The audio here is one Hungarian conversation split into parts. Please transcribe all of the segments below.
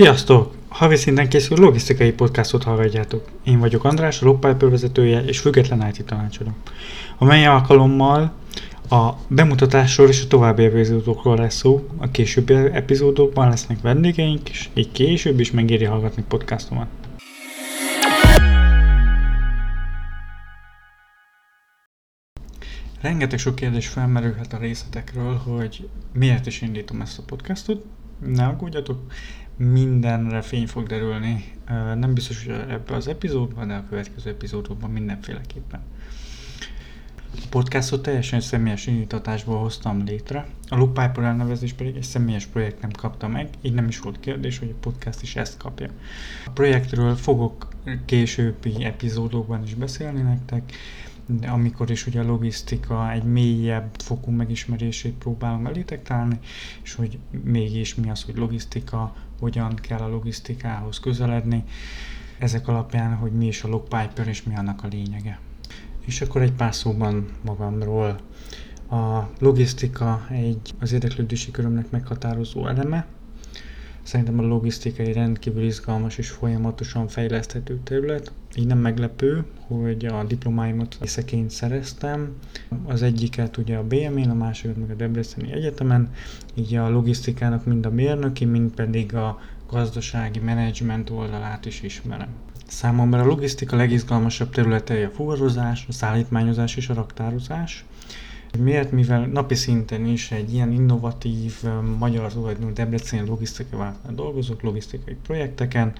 Sziasztok! Havi szinten készül logisztikai podcastot hallgatjátok. Én vagyok András, a Logpiper vezetője és független IT tanácsadó. A mely alkalommal a bemutatásról és a további epizódokról lesz szó. A későbbi epizódokban lesznek vendégeink, és így később is megéri hallgatni podcastomat. Rengeteg sok kérdés felmerülhet a részletekről, hogy miért is indítom ezt a podcastot. Ne aggódjatok, mindenre fény fog derülni. Nem biztos, hogy ebbe az epizódban, de a következő epizódokban mindenféleképpen. A podcastot teljesen személyes indítatásból hoztam létre. A Loop Piper elnevezés pedig egy személyes projekt nem kapta meg, így nem is volt kérdés, hogy a podcast is ezt kapja. A projektről fogok későbbi epizódokban is beszélni nektek, amikor is ugye a logisztika egy mélyebb fokú megismerését próbálom elétek találni, és hogy mégis mi az, hogy logisztika, hogyan kell a logisztikához közeledni, ezek alapján, hogy mi is a logpiper és mi annak a lényege. És akkor egy pár szóban magamról. A logisztika egy az érdeklődési körömnek meghatározó eleme, Szerintem a logisztika egy rendkívül izgalmas és folyamatosan fejleszthető terület. Így nem meglepő, hogy a diplomáimat észeként szereztem. Az egyiket ugye a BM-én, a másikat meg a Debreceni Egyetemen. Így a logisztikának mind a mérnöki, mind pedig a gazdasági menedzsment oldalát is ismerem. Számomra a logisztika legizgalmasabb területei a fuvarozás, a szállítmányozás és a raktározás. Miért? Mivel napi szinten is egy ilyen innovatív magyar tulajdonú Debreceni logisztikai vállalatnál dolgozok, logisztikai projekteken,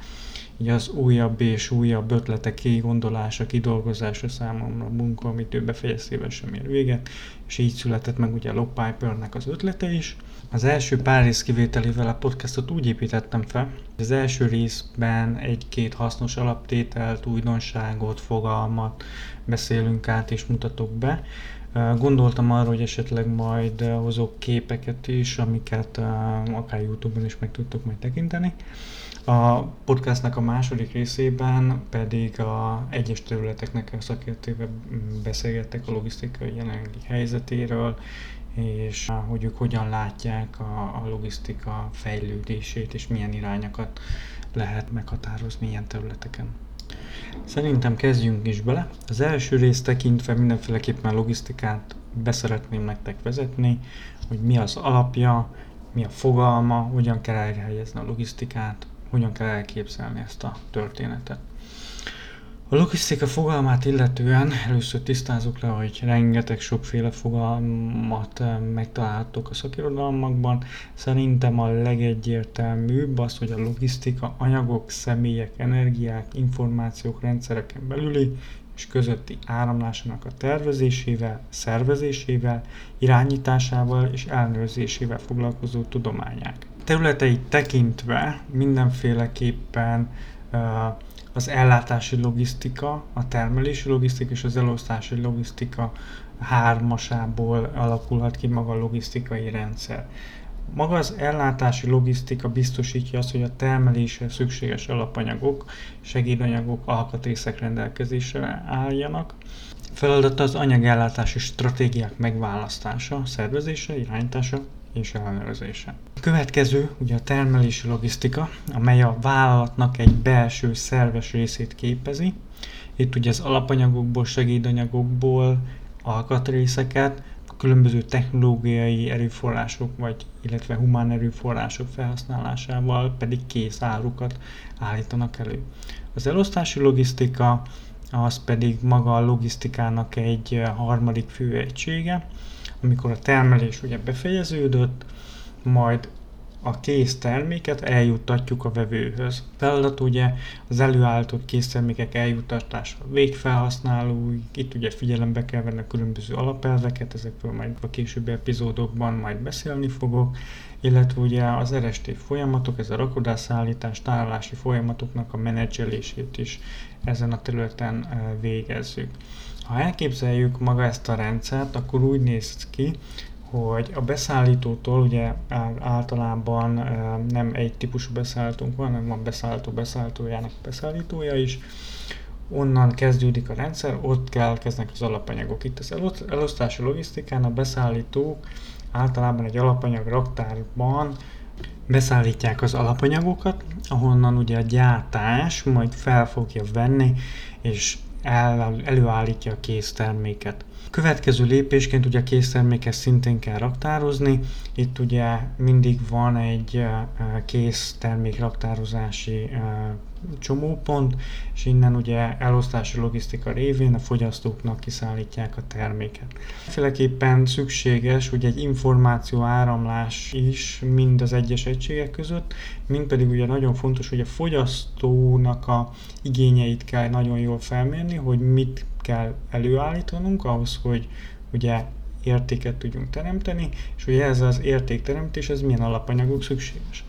így az újabb és újabb ötletek kigondolása, kidolgozása számomra a munka, amit ő befejeztével sem ér véget, és így született meg ugye a Logpiper-nek az ötlete is. Az első pár rész kivételével a podcastot úgy építettem fel, hogy az első részben egy-két hasznos alaptételt, újdonságot, fogalmat beszélünk át és mutatok be, Gondoltam arra, hogy esetleg majd hozok képeket is, amiket akár Youtube-on is meg tudtok majd tekinteni. A podcastnak a második részében pedig a egyes területeknek a szakértővel beszélgettek a logisztikai jelenlegi helyzetéről, és hogy ők hogyan látják a, a logisztika fejlődését, és milyen irányokat lehet meghatározni ilyen területeken. Szerintem kezdjünk is bele. Az első részt tekintve mindenféleképpen logisztikát beszeretném nektek vezetni, hogy mi az alapja, mi a fogalma, hogyan kell elhelyezni a logisztikát, hogyan kell elképzelni ezt a történetet. A logisztika fogalmát illetően először tisztázok le, hogy rengeteg sokféle fogalmat eh, megtalálhatok a szakirodalmakban. Szerintem a legegyértelműbb az, hogy a logisztika anyagok, személyek, energiák, információk rendszereken belüli és közötti áramlásának a tervezésével, szervezésével, irányításával és ellenőrzésével foglalkozó tudományák. Területeit tekintve mindenféleképpen uh, az ellátási logisztika, a termelési logisztika és az elosztási logisztika hármasából alakulhat ki maga a logisztikai rendszer. Maga az ellátási logisztika biztosítja azt, hogy a termelésre szükséges alapanyagok, segédanyagok, alkatrészek rendelkezésre álljanak. Feladata az anyagellátási stratégiák megválasztása, szervezése, irányítása és ellenőrzése. A következő ugye a termelési logisztika, amely a vállalatnak egy belső szerves részét képezi. Itt ugye az alapanyagokból, segédanyagokból, alkatrészeket, különböző technológiai erőforrások, vagy illetve humán erőforrások felhasználásával pedig kész árukat állítanak elő. Az elosztási logisztika az pedig maga a logisztikának egy harmadik fő egysége, amikor a termelés ugye befejeződött, majd a kész terméket eljuttatjuk a vevőhöz. Feladat ugye az előállított kész termékek eljuttatása a végfelhasználóig, itt ugye figyelembe kell venni a különböző alapelveket, ezekről majd a későbbi epizódokban majd beszélni fogok, illetve ugye az RST folyamatok, ez a rakodászállítás, tárolási folyamatoknak a menedzselését is ezen a területen eh, végezzük. Ha elképzeljük maga ezt a rendszert, akkor úgy néz ki, hogy a beszállítótól ugye általában nem egy típusú beszállítónk van, hanem van beszállító beszállítójának beszállítója is. Onnan kezdődik a rendszer, ott kell kezdnek az alapanyagok. Itt az elosztási logisztikán a beszállítók általában egy alapanyag raktárban beszállítják az alapanyagokat, ahonnan ugye a gyártás majd fel fogja venni, és el, előállítja a készterméket. Következő lépésként ugye a készterméket szintén kell raktározni. Itt ugye mindig van egy késztermék raktározási csomópont, és innen ugye elosztási logisztika révén a fogyasztóknak kiszállítják a terméket. Féleképpen szükséges ugye egy információ áramlás is mind az egyes egységek között, mind pedig ugye nagyon fontos, hogy a fogyasztónak a igényeit kell nagyon jól felmérni, hogy mit kell előállítanunk ahhoz, hogy ugye értéket tudjunk teremteni, és hogy ez az értékteremtés, ez milyen alapanyagok szükséges.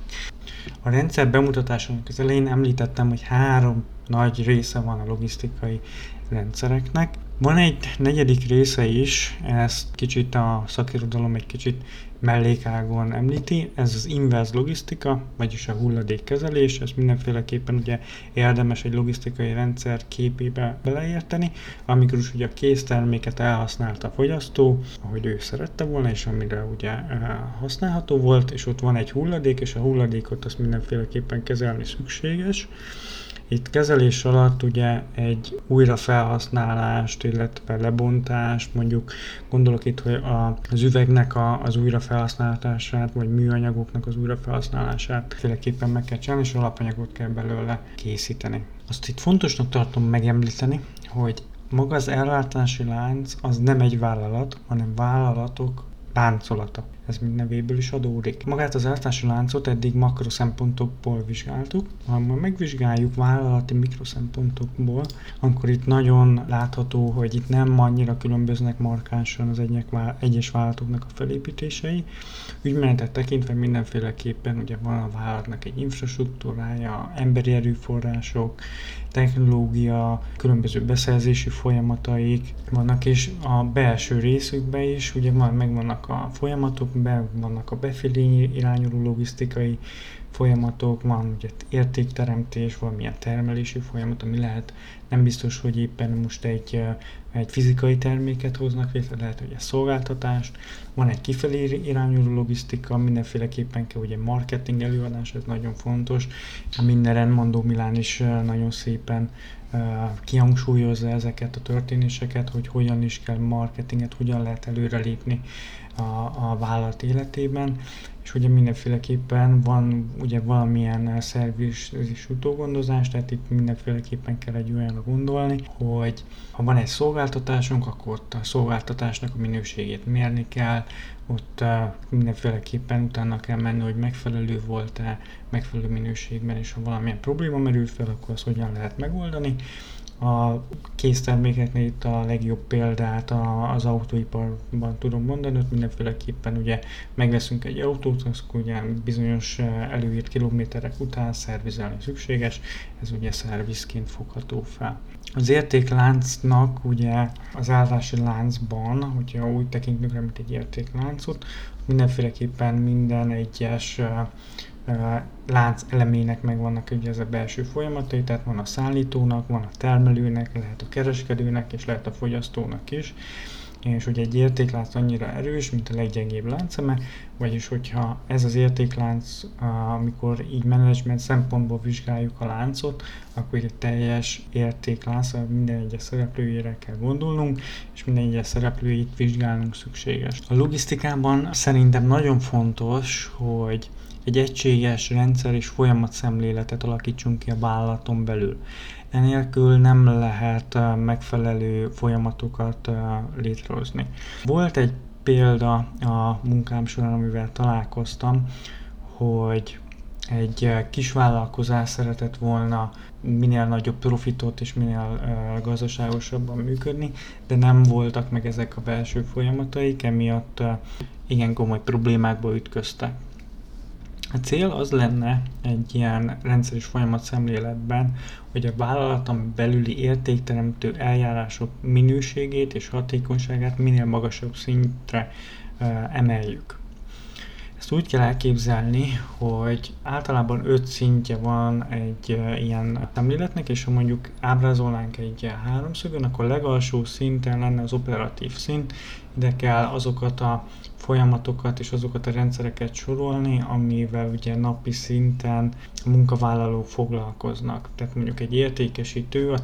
A rendszer bemutatásának az elején említettem, hogy három nagy része van a logisztikai rendszereknek. Van egy negyedik része is, ezt kicsit a szakirodalom egy kicsit mellékágon említi, ez az inverse logisztika, vagyis a hulladékkezelés, ez mindenféleképpen ugye érdemes egy logisztikai rendszer képébe beleérteni, amikor is ugye a készterméket elhasználta a fogyasztó, ahogy ő szerette volna, és amire ugye eh, használható volt, és ott van egy hulladék, és a hulladékot azt mindenféleképpen kezelni szükséges. Itt kezelés alatt ugye egy újrafelhasználást, illetve lebontást, mondjuk gondolok itt, hogy az üvegnek a, az újrafelhasználását, vagy műanyagoknak az újrafelhasználását féleképpen meg kell csinálni, és alapanyagot kell belőle készíteni. Azt itt fontosnak tartom megemlíteni, hogy maga az ellátási lánc az nem egy vállalat, hanem vállalatok láncolata. Ez mind nevéből is adódik. Magát az eltási láncot eddig makroszempontokból vizsgáltuk. Ha megvizsgáljuk vállalati mikroszempontokból, akkor itt nagyon látható, hogy itt nem annyira különböznek markánsan az egyes vállalatoknak a felépítései. Ügymenetet tekintve mindenféleképpen ugye van a vállalatnak egy infrastruktúrája, emberi erőforrások, technológia, különböző beszerzési folyamataik vannak, és a belső részükben is ugye van, megvannak a folyamatok, be vannak a befelé irányuló logisztikai folyamatok, van ugye értékteremtés, valamilyen termelési folyamat, ami lehet. Nem biztos, hogy éppen most egy, egy fizikai terméket hoznak létre, lehet, hogy egy szolgáltatást, van egy kifelé irányuló logisztika, mindenféleképpen kell ugye marketing előadás, ez nagyon fontos. A minden rendmondó Milán is nagyon szépen kihangsúlyozza ezeket a történéseket, hogy hogyan is kell marketinget, hogyan lehet előrelépni a, a vállalat életében, és ugye mindenféleképpen van ugye valamilyen szervis és utógondozás, tehát itt mindenféleképpen kell egy olyanra gondolni, hogy ha van egy szolgáltatásunk, akkor ott a szolgáltatásnak a minőségét mérni kell, ott uh, mindenféleképpen utána kell menni, hogy megfelelő volt-e, megfelelő minőségben, és ha valamilyen probléma merül fel, akkor azt hogyan lehet megoldani. A késztermékeknél itt a legjobb példát az autóiparban tudom mondani, hogy mindenféleképpen ugye megveszünk egy autót, az ugye bizonyos előírt kilométerek után szervizelni szükséges, ez ugye szervizként fogható fel. Az értékláncnak ugye az állási láncban, hogyha úgy tekintünk rá, mint egy értékláncot, mindenféleképpen minden egyes lánc elemének megvannak ugye ez a belső folyamatai, tehát van a szállítónak, van a termelőnek, lehet a kereskedőnek és lehet a fogyasztónak is. És ugye egy értéklánc annyira erős, mint a leggyengébb láncszeme, vagyis hogyha ez az értéklánc, amikor így menedzsment szempontból vizsgáljuk a láncot, akkor egy teljes értéklánc, minden egyes szereplőjére kell gondolnunk, és minden egyes szereplőjét vizsgálnunk szükséges. A logisztikában szerintem nagyon fontos, hogy egy egységes rendszer és szemléletet alakítsunk ki a vállalaton belül. Enélkül nem lehet megfelelő folyamatokat létrehozni. Volt egy példa a munkám során, amivel találkoztam, hogy egy kis vállalkozás szeretett volna minél nagyobb profitot és minél gazdaságosabban működni, de nem voltak meg ezek a belső folyamataik, emiatt uh, igen komoly problémákba ütköztek. A cél az lenne egy ilyen rendszeres folyamat szemléletben, hogy a vállalaton belüli értékteremtő eljárások minőségét és hatékonyságát minél magasabb szintre emeljük. Ezt úgy kell elképzelni, hogy általában öt szintje van egy ilyen szemléletnek, és ha mondjuk ábrázolnánk egy háromszögön, akkor legalsó szinten lenne az operatív szint, de kell azokat a folyamatokat és azokat a rendszereket sorolni, amivel ugye napi szinten munkavállalók foglalkoznak. Tehát mondjuk egy értékesítő a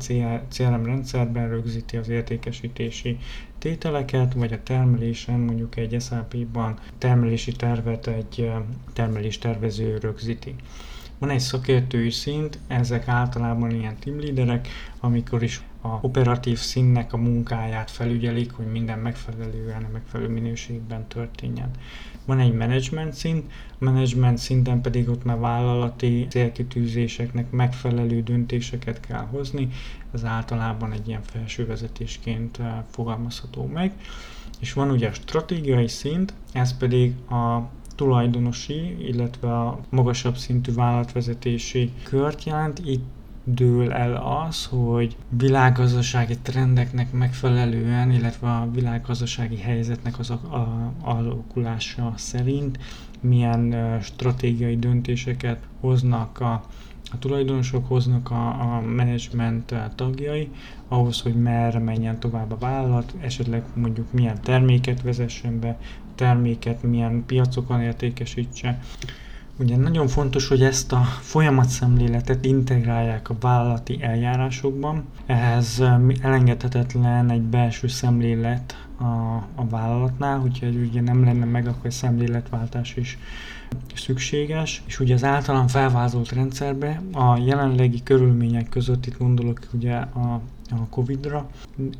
CRM rendszerben rögzíti az értékesítési tételeket, vagy a termelésen mondjuk egy SAP-ban termelési tervet egy termelés tervező rögzíti. Van egy szakértői szint, ezek általában ilyen team leaderek, amikor is a operatív színnek a munkáját felügyelik, hogy minden megfelelően, megfelelő minőségben történjen. Van egy management szint, a management szinten pedig ott már vállalati célkitűzéseknek megfelelő döntéseket kell hozni, ez általában egy ilyen felső vezetésként eh, fogalmazható meg. És van ugye a stratégiai szint, ez pedig a tulajdonosi, illetve a magasabb szintű vállalatvezetési kört jelent. Itt dől el az, hogy világgazdasági trendeknek megfelelően, illetve a világgazdasági helyzetnek az alakulása szerint milyen stratégiai döntéseket hoznak a, a tulajdonosok, hoznak a, a menedzsment tagjai, ahhoz, hogy merre menjen tovább a vállalat, esetleg mondjuk milyen terméket vezessen be, terméket milyen piacokon értékesítse. Ugye nagyon fontos, hogy ezt a folyamatszemléletet integrálják a vállalati eljárásokban. Ehhez elengedhetetlen egy belső szemlélet a, a vállalatnál, hogyha ugye nem lenne meg, akkor egy szemléletváltás is szükséges, és ugye az általán felvázolt rendszerbe a jelenlegi körülmények között, itt gondolok ugye a a Covid-ra.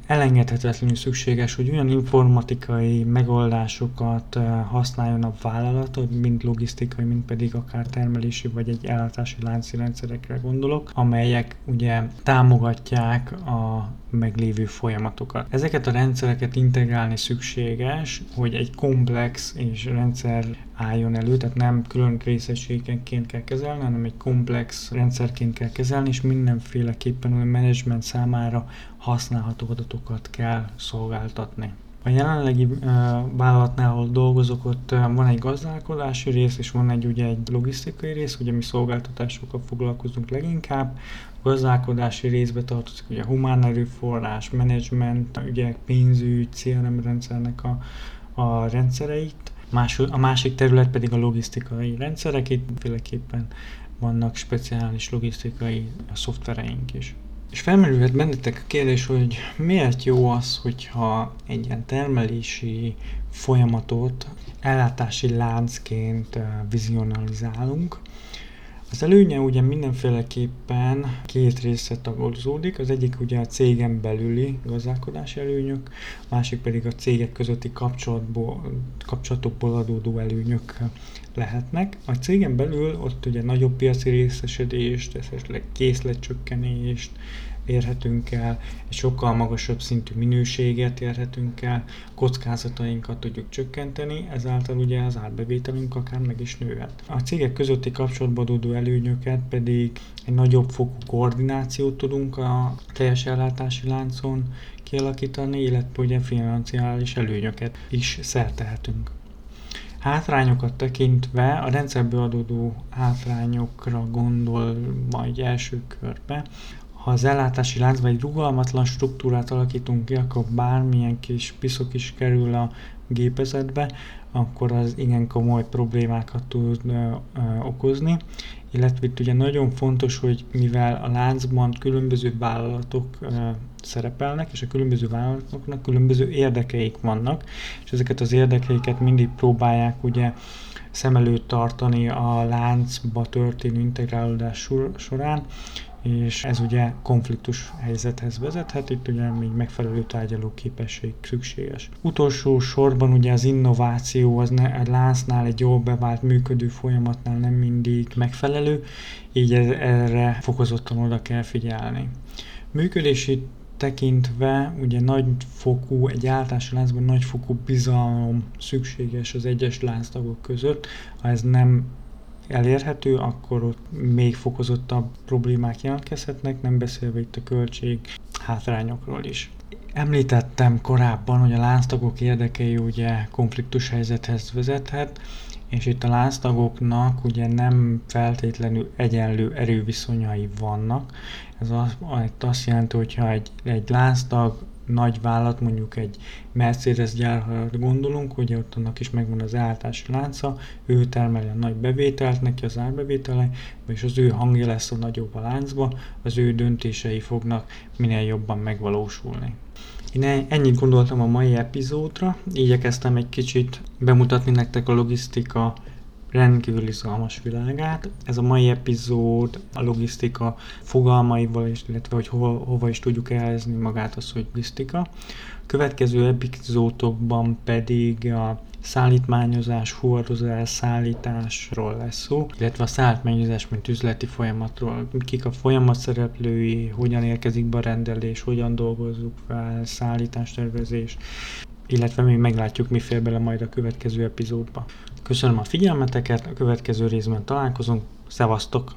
Elengedhetetlenül szükséges, hogy olyan informatikai megoldásokat eh, használjon a vállalat, mind logisztikai, mind pedig akár termelési vagy egy ellátási lánci rendszerekre gondolok, amelyek ugye támogatják a meglévő folyamatokat. Ezeket a rendszereket integrálni szükséges, hogy egy komplex és rendszer álljon elő, tehát nem külön részességenként kell kezelni, hanem egy komplex rendszerként kell kezelni, és mindenféleképpen a menedzsment számára használható adatokat kell szolgáltatni. A jelenlegi vállalatnál, ahol dolgozok, ott van egy gazdálkodási rész, és van egy ugye egy logisztikai rész, ugye mi szolgáltatásokkal foglalkozunk leginkább. A gazdálkodási részbe tartozik ugye humán erőforrás, menedzsment, ügyek, pénzügy, CRM rendszernek a, a rendszereit. A másik terület pedig a logisztikai rendszerek, itt féleképpen vannak speciális logisztikai szoftvereink is. És felmerülhet bennetek a kérdés, hogy miért jó az, hogyha egy ilyen termelési folyamatot ellátási láncként vizionalizálunk, az előnye ugye mindenféleképpen két része tagolódik, az egyik ugye a cégen belüli gazdálkodási előnyök, a másik pedig a cégek közötti kapcsolatból, kapcsolatokból adódó előnyök lehetnek. A cégen belül ott ugye nagyobb piaci részesedést, esetleg készletcsökkenést, érhetünk el, egy sokkal magasabb szintű minőséget érhetünk el, kockázatainkat tudjuk csökkenteni, ezáltal ugye az árbevételünk akár meg is nőhet. A cégek közötti kapcsolatban adódó előnyöket pedig egy nagyobb fokú koordinációt tudunk a teljes ellátási láncon kialakítani, illetve ugye financiális előnyöket is szertehetünk. Hátrányokat tekintve a rendszerből adódó hátrányokra gondol majd első körbe, ha az ellátási láncban egy rugalmatlan struktúrát alakítunk ki, akkor bármilyen kis piszok is kerül a gépezetbe, akkor az igen komoly problémákat tud ö, ö, okozni. Illetve itt ugye nagyon fontos, hogy mivel a láncban különböző vállalatok ö, szerepelnek, és a különböző vállalatoknak különböző érdekeik vannak, és ezeket az érdekeiket mindig próbálják ugye szem előtt tartani a láncba történő integrálódás során, és ez ugye konfliktus helyzethez vezethet, itt ugye még megfelelő tárgyaló képesség szükséges. Utolsó sorban ugye az innováció az ne, egy láncnál, egy jól bevált működő folyamatnál nem mindig megfelelő, így erre fokozottan oda kell figyelni. Működési tekintve ugye nagyfokú, egy általános láncban nagyfokú bizalom szükséges az egyes lánctagok között. Ha ez nem elérhető, akkor ott még fokozottabb problémák jelentkezhetnek, nem beszélve itt a költség hátrányokról is. Említettem korábban, hogy a lánctagok érdekei ugye konfliktus helyzethez vezethet, és itt a lánctagoknak ugye nem feltétlenül egyenlő erőviszonyai vannak. Ez azt jelenti, hogyha egy, egy lánctag nagy vállalat, mondjuk egy Mercedes gyárra gondolunk, ugye ott annak is megvan az ellátási lánca, ő termeli a nagy bevételt, neki az árbevétele, és az ő hangja lesz a nagyobb a láncba, az ő döntései fognak minél jobban megvalósulni. Én ennyit gondoltam a mai epizódra, igyekeztem egy kicsit bemutatni nektek a logisztika rendkívül izgalmas világát. Ez a mai epizód a logisztika fogalmaival, is, illetve hogy hova, hova is tudjuk elhelyezni magát az, hogy logisztika. Következő epizódokban pedig a szállítmányozás, fuvarozás, szállításról lesz szó, illetve a szállítmányozás, mint üzleti folyamatról, kik a folyamat szereplői, hogyan érkezik be a rendelés, hogyan dolgozzuk fel, szállítástervezés, illetve még meglátjuk, mi fér bele majd a következő epizódba. Köszönöm a figyelmeteket, a következő részben találkozunk, szevasztok!